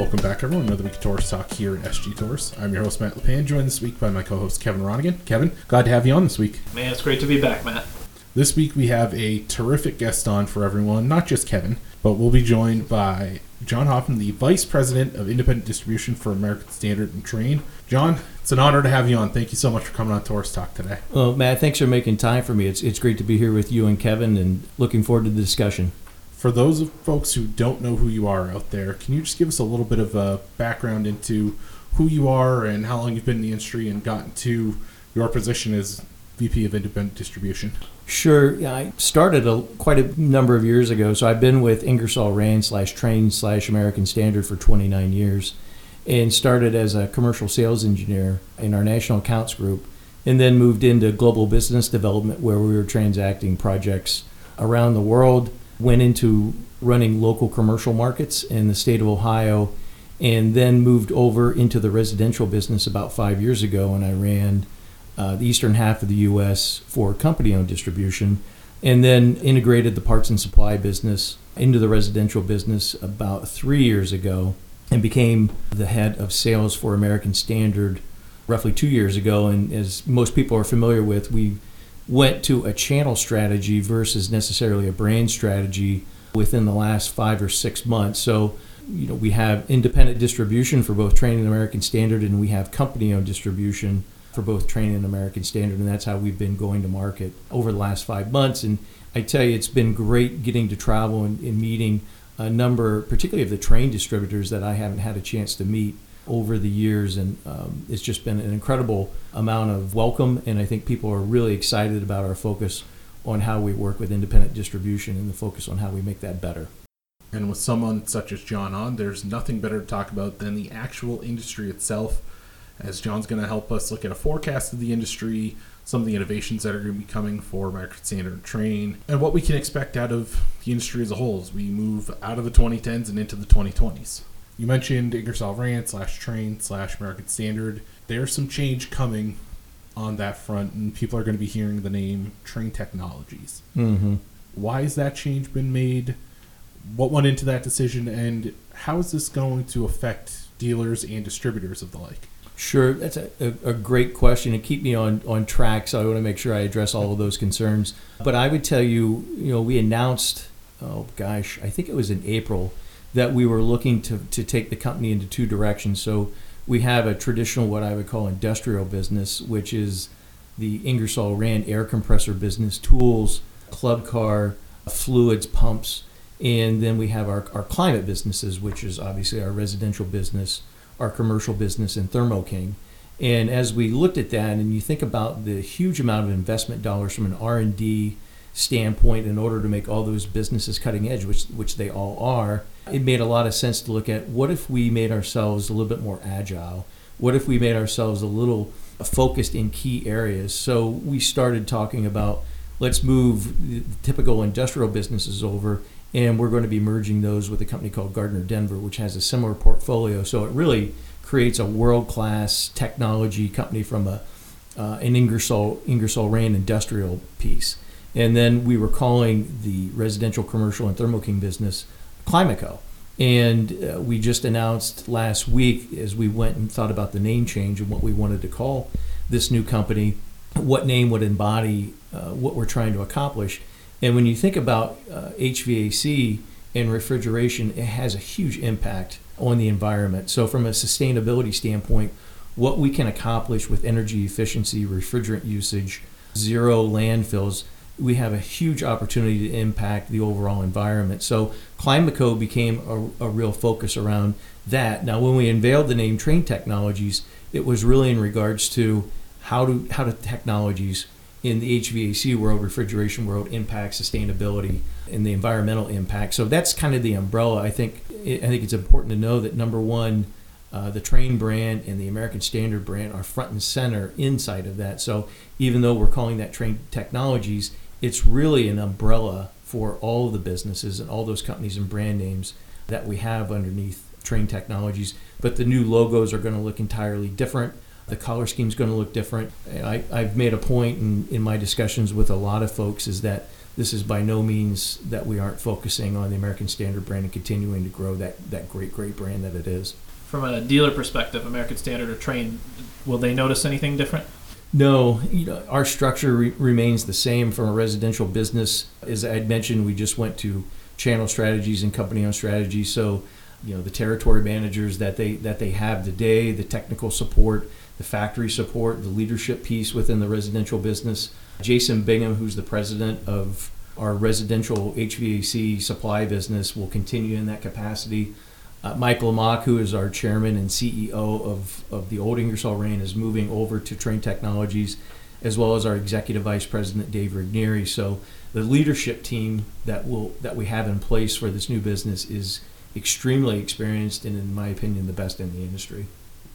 Welcome back, everyone. Another week of Torrice Talk here at SG Torrice. I'm your host, Matt LePan, joined this week by my co host, Kevin Ronigan. Kevin, glad to have you on this week. Man, it's great to be back, Matt. This week we have a terrific guest on for everyone, not just Kevin, but we'll be joined by John Hoffman, the Vice President of Independent Distribution for American Standard and Trane. John, it's an honor to have you on. Thank you so much for coming on Torrice Talk today. Well, Matt, thanks for making time for me. It's, it's great to be here with you and Kevin and looking forward to the discussion. For those folks who don't know who you are out there, can you just give us a little bit of a background into who you are and how long you've been in the industry and gotten to your position as VP of Independent Distribution? Sure. Yeah, I started a, quite a number of years ago. So I've been with Ingersoll Rand slash Trane slash American Standard for 29 years and started as a commercial sales engineer in our national accounts group and then moved into global business development where we were transacting projects around the world went into running local commercial markets in the state of Ohio, and then moved over into the residential business about five years ago. And I ran uh, the eastern half of the U.S. for company owned distribution, and then integrated the parts and supply business into the residential business about three years ago and became the head of sales for American Standard roughly two years ago. And as most people are familiar with, we went to a channel strategy versus necessarily a brand strategy within the last five or six months. So, you know, we have independent distribution for both Trane and American Standard, and we have company owned distribution for both Trane and American Standard, and that's how we've been going to market over the last five months. And I tell you, it's been great getting to travel and, and meeting a number, particularly of the Trane distributors that I haven't had a chance to meet over the years, and um, it's just been an incredible amount of welcome. And I think people are really excited about our focus on how we work with independent distribution and the focus on how we make that better. And with someone such as John on, there's nothing better to talk about than the actual industry itself. As John's going to help us look at a forecast of the industry, some of the innovations that are going to be coming for American Standard Trane, and what we can expect out of the industry as a whole as we move out of the 2010s and into the 2020s. You mentioned Ingersoll Rand slash Trane slash American Standard. There's some change coming on that front, and people are going to be hearing the name Trane Technologies. Mm-hmm. Why has that change been made? What went into that decision, and how is this going to affect dealers and distributors of the like? Sure, that's a, a, a, great question and keep me on, on track. So I want to make sure I address all of those concerns. But I would tell you, you know, we announced, oh gosh, I think it was in April that we were looking to, to take the company into two directions. So we have a traditional, what I would call industrial business, which is the Ingersoll Rand air compressor business, tools, club car, fluids, pumps. And then we have our, our climate businesses, which is obviously our residential business, our commercial business, and Thermo King. And as we looked at that, and you think about the huge amount of investment dollars from an R&D standpoint in order to make all those businesses cutting edge, which which they all are, it made a lot of sense to look at what if we made ourselves a little bit more agile? What if we made ourselves a little focused in key areas? So we started talking about let's move the typical industrial businesses over and we're going to be merging those with a company called Gardner Denver, which has a similar portfolio. So it really creates a world-class technology company from a uh, an Ingersoll Ingersoll Rand industrial piece. And then we were calling the residential, commercial, and Thermo King business ClimateCo. And uh, we just announced last week, as we went and thought about the name change and what we wanted to call this new company, what name would embody uh, what we're trying to accomplish. And when you think about uh, HVAC and refrigeration, it has a huge impact on the environment. So, from a sustainability standpoint, what we can accomplish with energy efficiency, refrigerant usage, zero landfills, we have a huge opportunity to impact the overall environment. So ClimateCo became a, a, real focus around that. Now, when we unveiled the name Trane Technologies, it was really in regards to how do how do technologies in the HVAC world, refrigeration world, impact sustainability and the environmental impact. So that's kind of the umbrella. I think I think it's important to know that number one. Uh, the Trane brand and the American Standard brand are front and center inside of that. So even though we're calling that Trane Technologies, it's really an umbrella for all of the businesses and all those companies and brand names that we have underneath Trane Technologies. But the new logos are going to look entirely different. The color scheme is going to look different. I, have made a point in, in my discussions with a lot of folks is that this is by no means that we aren't focusing on the American Standard brand and continuing to grow that, that great, great brand that it is. From a dealer perspective, American Standard or Trane, will they notice anything different? No, you know, our structure re- remains the same from a residential business. As I'd mentioned, we just went to channel strategies and company owned strategies. So, you know, the territory managers that they that they have today, the technical support, the factory support, the leadership piece within the residential business. Jason Bingham, who's the president of our residential HVAC supply business, will continue in that capacity. Uh, Mike Lamach, who is our chairman and CEO of, of the old Ingersoll Rand, is moving over to Trane Technologies, as well as our executive vice president Dave Regnery. So the leadership team that will that we have in place for this new business is extremely experienced and, in my opinion, the best in the industry.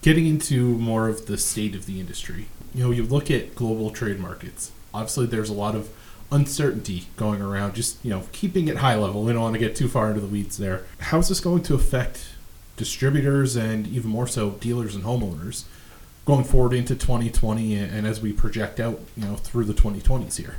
Getting into more of the state of the industry, you know, you look at global trade markets. Obviously, there's a lot of uncertainty going around, just you know, keeping it high level. We don't want to get too far into the weeds there. How's this going to affect distributors and even more so dealers and homeowners going forward into 2020 and as we project out, you know, through the 2020s here?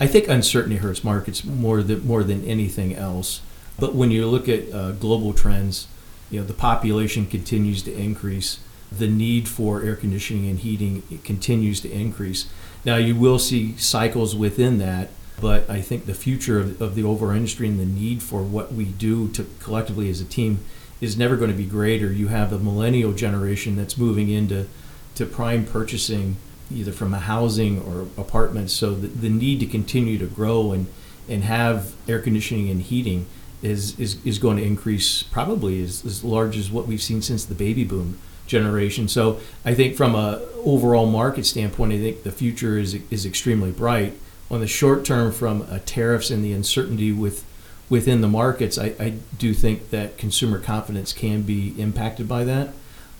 I think uncertainty hurts markets more than more than anything else. But when you look at uh, global trends, you know, the population continues to increase. The need for air conditioning and heating continues to increase. Now, you will see cycles within that, but I think the future of, of the overall industry and the need for what we do to collectively as a team is never going to be greater. You have the millennial generation that's moving into to prime purchasing either from a housing or apartments. So the, the need to continue to grow and, and have air conditioning and heating is, is, is going to increase probably as, as large as what we've seen since the baby boom generation. So I think from a overall market standpoint, I think the future is is extremely bright. On the short term, from tariffs and the uncertainty with within the markets, I, I, do think that consumer confidence can be impacted by that,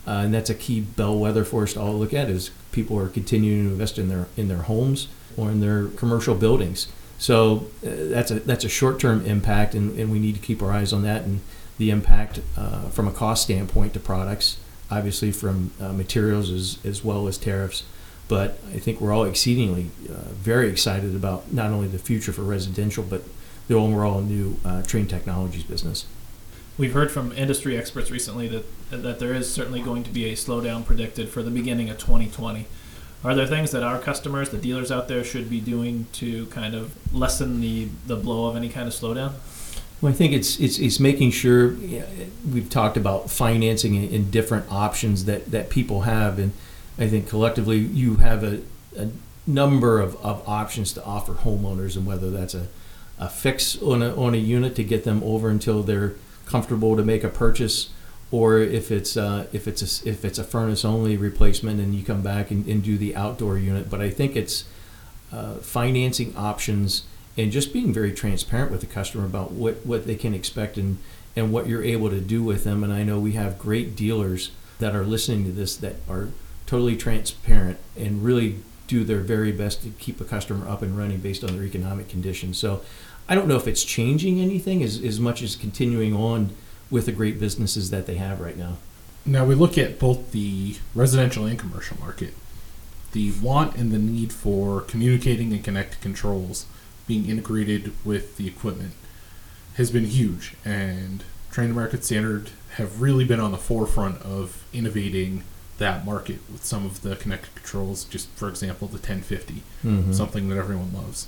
uh, and that's a key bellwether for us to all look at. Is people are continuing to invest in their in their homes or in their commercial buildings. So uh, that's a that's a short term impact, and, and we need to keep our eyes on that and the impact uh, from a cost standpoint to products obviously from uh, materials as, as well as tariffs. But I think we're all exceedingly uh, very excited about not only the future for residential, but the overall new uh, Trane Technologies business. We've heard from industry experts recently that that there is certainly going to be a slowdown predicted for the beginning of 2020. Are there things that our customers, the dealers out there, should be doing to kind of lessen the, the blow of any kind of slowdown? Well, I think it's it's, it's making sure we've talked about financing and different options that, that people have, and I think collectively you have a, a number of, of options to offer homeowners, and whether that's a, a fix on a, on a unit to get them over until they're comfortable to make a purchase, or if it's uh, if it's a, if it's a furnace only replacement and you come back and, and do the outdoor unit. But I think it's uh, financing options and just being very transparent with the customer about what, what they can expect and, and what you're able to do with them. And I know we have great dealers that are listening to this that are totally transparent and really do their very best to keep a customer up and running based on their economic conditions. So I don't know if it's changing anything as, as much as continuing on with the great businesses that they have right now. Now we look at both the residential and commercial market. The want and the need for communicating and connected controls being integrated with the equipment has been huge, and Trane American Standard have really been on the forefront of innovating that market with some of the connected controls. Just for example, the 1050, mm-hmm. something that everyone loves.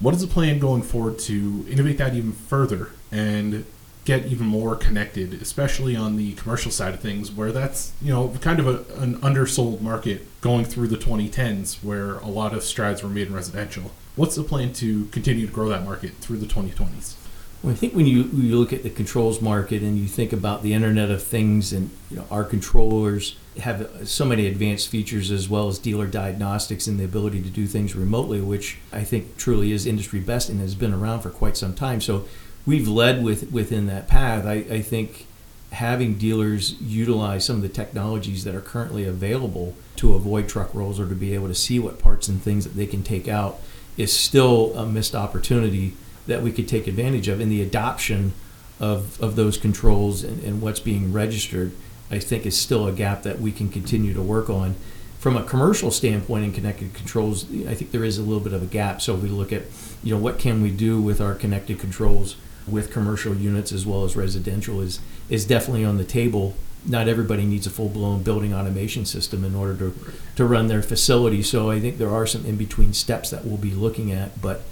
What is the plan going forward to innovate that even further and get even more connected, especially on the commercial side of things, where that's you know kind of a, an undersold market going through the 2010s, where a lot of strides were made in residential. What's the plan to continue to grow that market through the 2020s? Well, I think when you, you look at the controls market and you think about the Internet of Things and you know, our controllers have so many advanced features as well as dealer diagnostics and the ability to do things remotely, which I think truly is industry best and has been around for quite some time. So we've led with within that path. I, I think having dealers utilize some of the technologies that are currently available to avoid truck rolls or to be able to see what parts and things that they can take out is still a missed opportunity that we could take advantage of in the adoption of, of those controls and, and what's being registered. I think is still a gap that we can continue to work on. from a commercial standpoint in connected controls, I think there is a little bit of a gap. So we look at, you know, what can we do with our connected controls with commercial units as well as residential is is definitely on the table. Not everybody needs a full blown building automation system in order to to run their facility. So I think there are some in between steps that we'll be looking at. But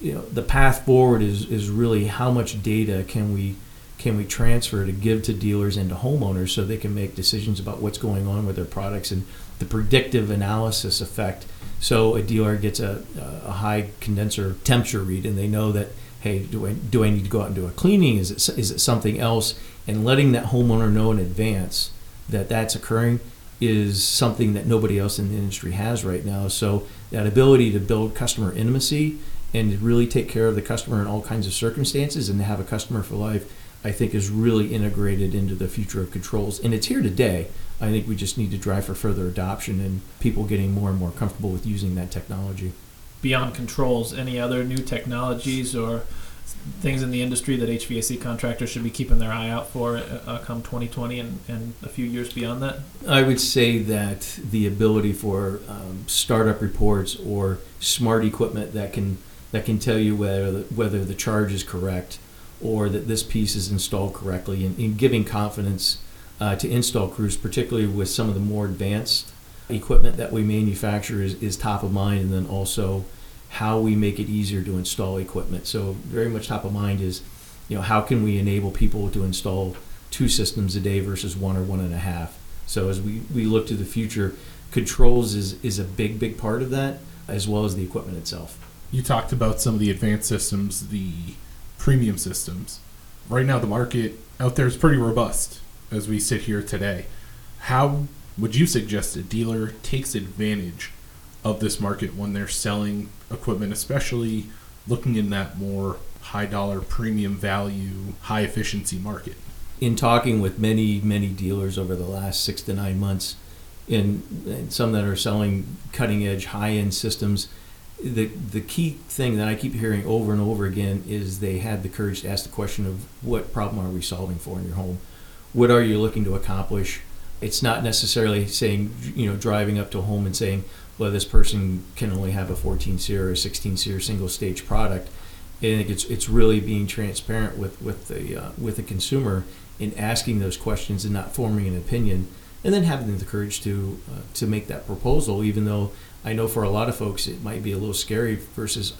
you know, the path forward is is really how much data can we can we transfer to give to dealers and to homeowners so they can make decisions about what's going on with their products and the predictive analysis effect. So a dealer gets a, a high condenser temperature read and they know that hey, do I do I need to go out and do a cleaning? Is it is it something else? And letting that homeowner know in advance that that's occurring is something that nobody else in the industry has right now. So that ability to build customer intimacy and really take care of the customer in all kinds of circumstances and to have a customer for life, I think is really integrated into the future of controls. And it's here today. I think we just need to drive for further adoption and people getting more and more comfortable with using that technology. Beyond controls, any other new technologies or things in the industry that HVAC contractors should be keeping their eye out for uh, come 2020 and, and a few years beyond that? I would say that the ability for um, startup reports or smart equipment that can that can tell you whether the, whether the charge is correct or that this piece is installed correctly and, and giving confidence uh, to install crews, particularly with some of the more advanced equipment that we manufacture is, is top of mind and then also how we make it easier to install equipment. So very much top of mind is, you know, how can we enable people to install two systems a day versus one or one and a half. So as we, we look to the future, controls is, is a big, big part of that, as well as the equipment itself. You talked about some of the advanced systems, the premium systems. Right now, the market out there is pretty robust as we sit here today. How would you suggest a dealer takes advantage of this market when they're selling equipment, especially looking in that more high dollar premium value, high efficiency market? In talking with many, many dealers over the last six to nine months, and some that are selling cutting edge, high end systems, the the key thing that I keep hearing over and over again is they had the courage to ask the question of what problem are we solving for in your home? What are you looking to accomplish? It's not necessarily saying you know driving up to a home and saying, well, this person can only have a 14 SEER or a 16 SEER single stage product. I think it's it's really being transparent with with the uh, with the consumer in asking those questions and not forming an opinion, and then having the courage to uh, to make that proposal, even though I know for a lot of folks it might be a little scary versus,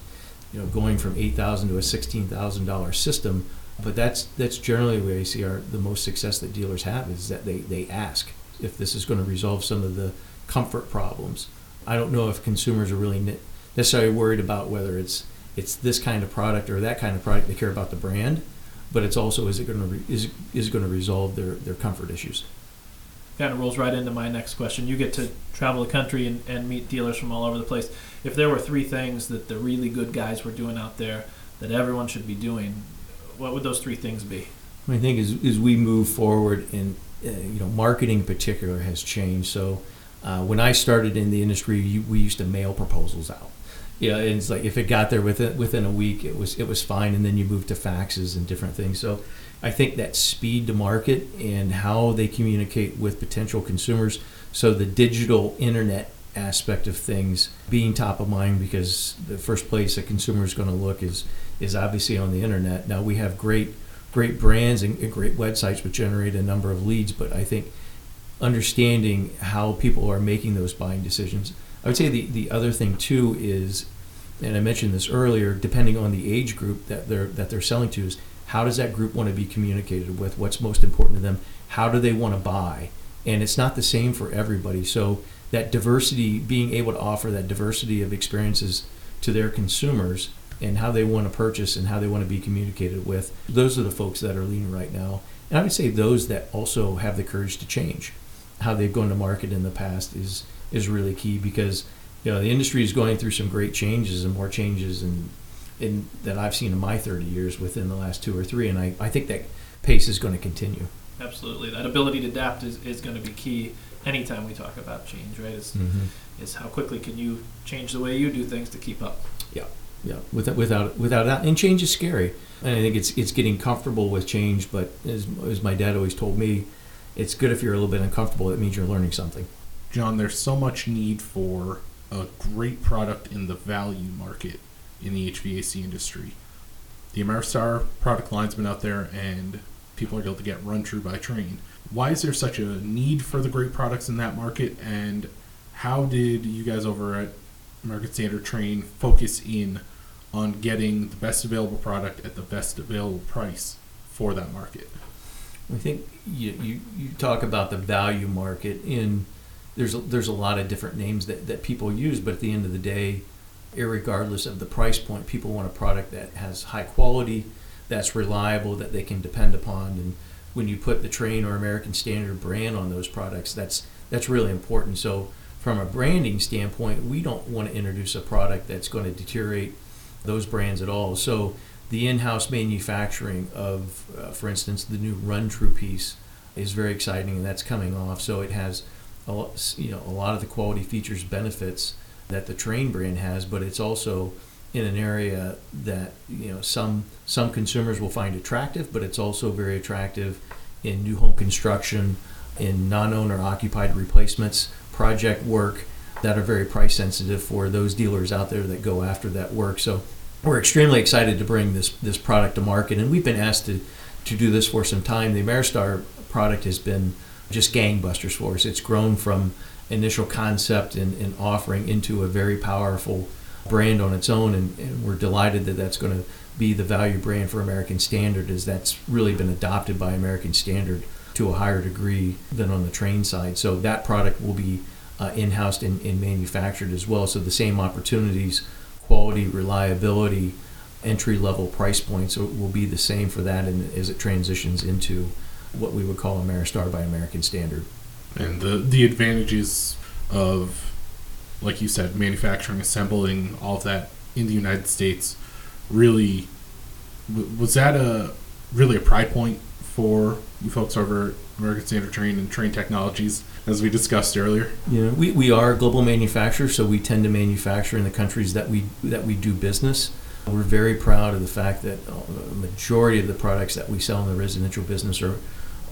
you know, going from eight thousand to a sixteen thousand dollar system. But that's that's generally where I see our the most success that dealers have is that they they ask if this is going to resolve some of the comfort problems. I don't know if consumers are really necessarily worried about whether it's it's this kind of product or that kind of product. They care about the brand, but it's also is it going to re, is is going to resolve their their comfort issues kind of rolls right into my next question. You get to travel the country and, and meet dealers from all over the place. If there were three things that the really good guys were doing out there that everyone should be doing, what would those three things be? I think as, as we move forward, and uh, you know, marketing in particular has changed. So uh, when I started in the industry, you, we used to mail proposals out. Yeah, and it's like if it got there within within a week, it was it was fine, and then you move to faxes and different things. So I think that speed to market and how they communicate with potential consumers. So the digital internet aspect of things being top of mind because the first place a consumer is going to look is is obviously on the internet. Now we have great great brands and, great websites which generate a number of leads, but I think understanding how people are making those buying decisions. I would say the, the other thing too is, and I mentioned this earlier, depending on the age group that they're that they're selling to, is how does that group want to be communicated with? What's most important to them? How do they want to buy? And it's not the same for everybody. So that diversity, being able to offer that diversity of experiences to their consumers and how they want to purchase and how they want to be communicated with, those are the folks that are leading right now. And I would say those that also have the courage to change. How they've gone to market in the past is is really key because you know the industry is going through some great changes and more changes and in, that I've seen in my 30 years within the last two or three, and I, I think that pace is going to continue. Absolutely, that ability to adapt is, is going to be key anytime we talk about change, right? Is mm-hmm. is how quickly can you change the way you do things to keep up? Yeah, yeah. Without without without that, and change is scary. And I think it's it's getting comfortable with change. But as as my dad always told me, it's good if you're a little bit uncomfortable. It means you're learning something. John, there's so much need for a great product in the value market in the HVAC industry. The Ameristar product line's been out there and people are able to get RunTru by Trane. Why is there such a need for the great products in that market and how did you guys over at American Standard Trane focus in on getting the best available product at the best available price for that market? I think you, you, you talk about the value market in there's a, there's a lot of different names that, that people use, but at the end of the day, irregardless of the price point, people want a product that has high quality, that's reliable, that they can depend upon. And when you put the Trane or American Standard brand on those products, that's that's really important. So from a branding standpoint, we don't want to introduce a product that's going to deteriorate those brands at all. So the in-house manufacturing of, uh, for instance, the new RunTru piece is very exciting, and that's coming off. So it has, a lot, you know, a lot of the quality features, benefits that the Trane brand has, but it's also in an area that you know some some consumers will find attractive, but it's also very attractive in new home construction, in non-owner occupied replacements, project work that are very price sensitive for those dealers out there that go after that work. So we're extremely excited to bring this this product to market, and we've been asked to to do this for some time. The Ameristar product has been just gangbusters for us. It's grown from initial concept and, and offering into a very powerful brand on its own, and, and we're delighted that that's going to be the value brand for American Standard, as that's really been adopted by American Standard to a higher degree than on the Trane side. So that product will be uh, in-house and, and manufactured as well. So the same opportunities quality, reliability, entry level price points will be the same for that and as it transitions into what we would call Ameristar by American Standard. And the the advantages of like you said, manufacturing, assembling, all of that in the United States really was that a really a pride point for you folks over American Standard Trane and Trane Technologies, as we discussed earlier? Yeah, we, we are a global manufacturer, so we tend to manufacture in the countries that we that we do business. We're very proud of the fact that uh, a majority of the products that we sell in the residential business are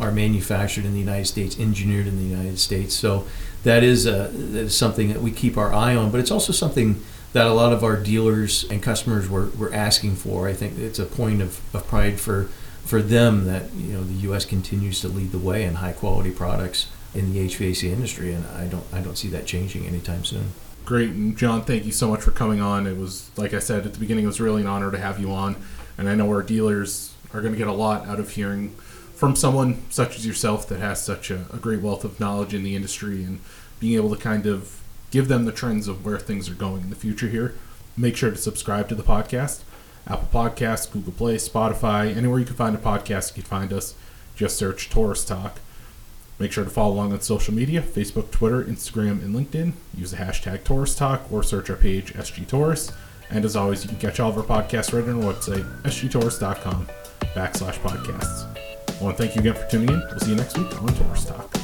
are manufactured in the United States, engineered in the United States. So that is, a, that is something that we keep our eye on, but it's also something that a lot of our dealers and customers were, were asking for. I think it's a point of, of pride for for them that you know the U.S. continues to lead the way in high quality products in the HVAC industry, and I don't I don't see that changing anytime soon. Great, and John, thank you so much for coming on. It was like I said at the beginning, it was really an honor to have you on, and I know our dealers are going to get a lot out of hearing from someone such as yourself that has such a, a great wealth of knowledge in the industry and being able to kind of give them the trends of where things are going in the future here. Make sure to subscribe to the podcast Apple Podcasts, Google Play, Spotify, anywhere you can find a podcast, you can find us. Just search Torrice Talk. Make sure to follow along on social media Facebook, Twitter, Instagram, and LinkedIn. Use the hashtag Torrice Talk or search our page, SG Torrice. And as always, you can catch all of our podcasts right on our website, sgtorrice.com backslash podcasts. I want to thank you again for tuning in. We'll see you next week on Torrice Talk.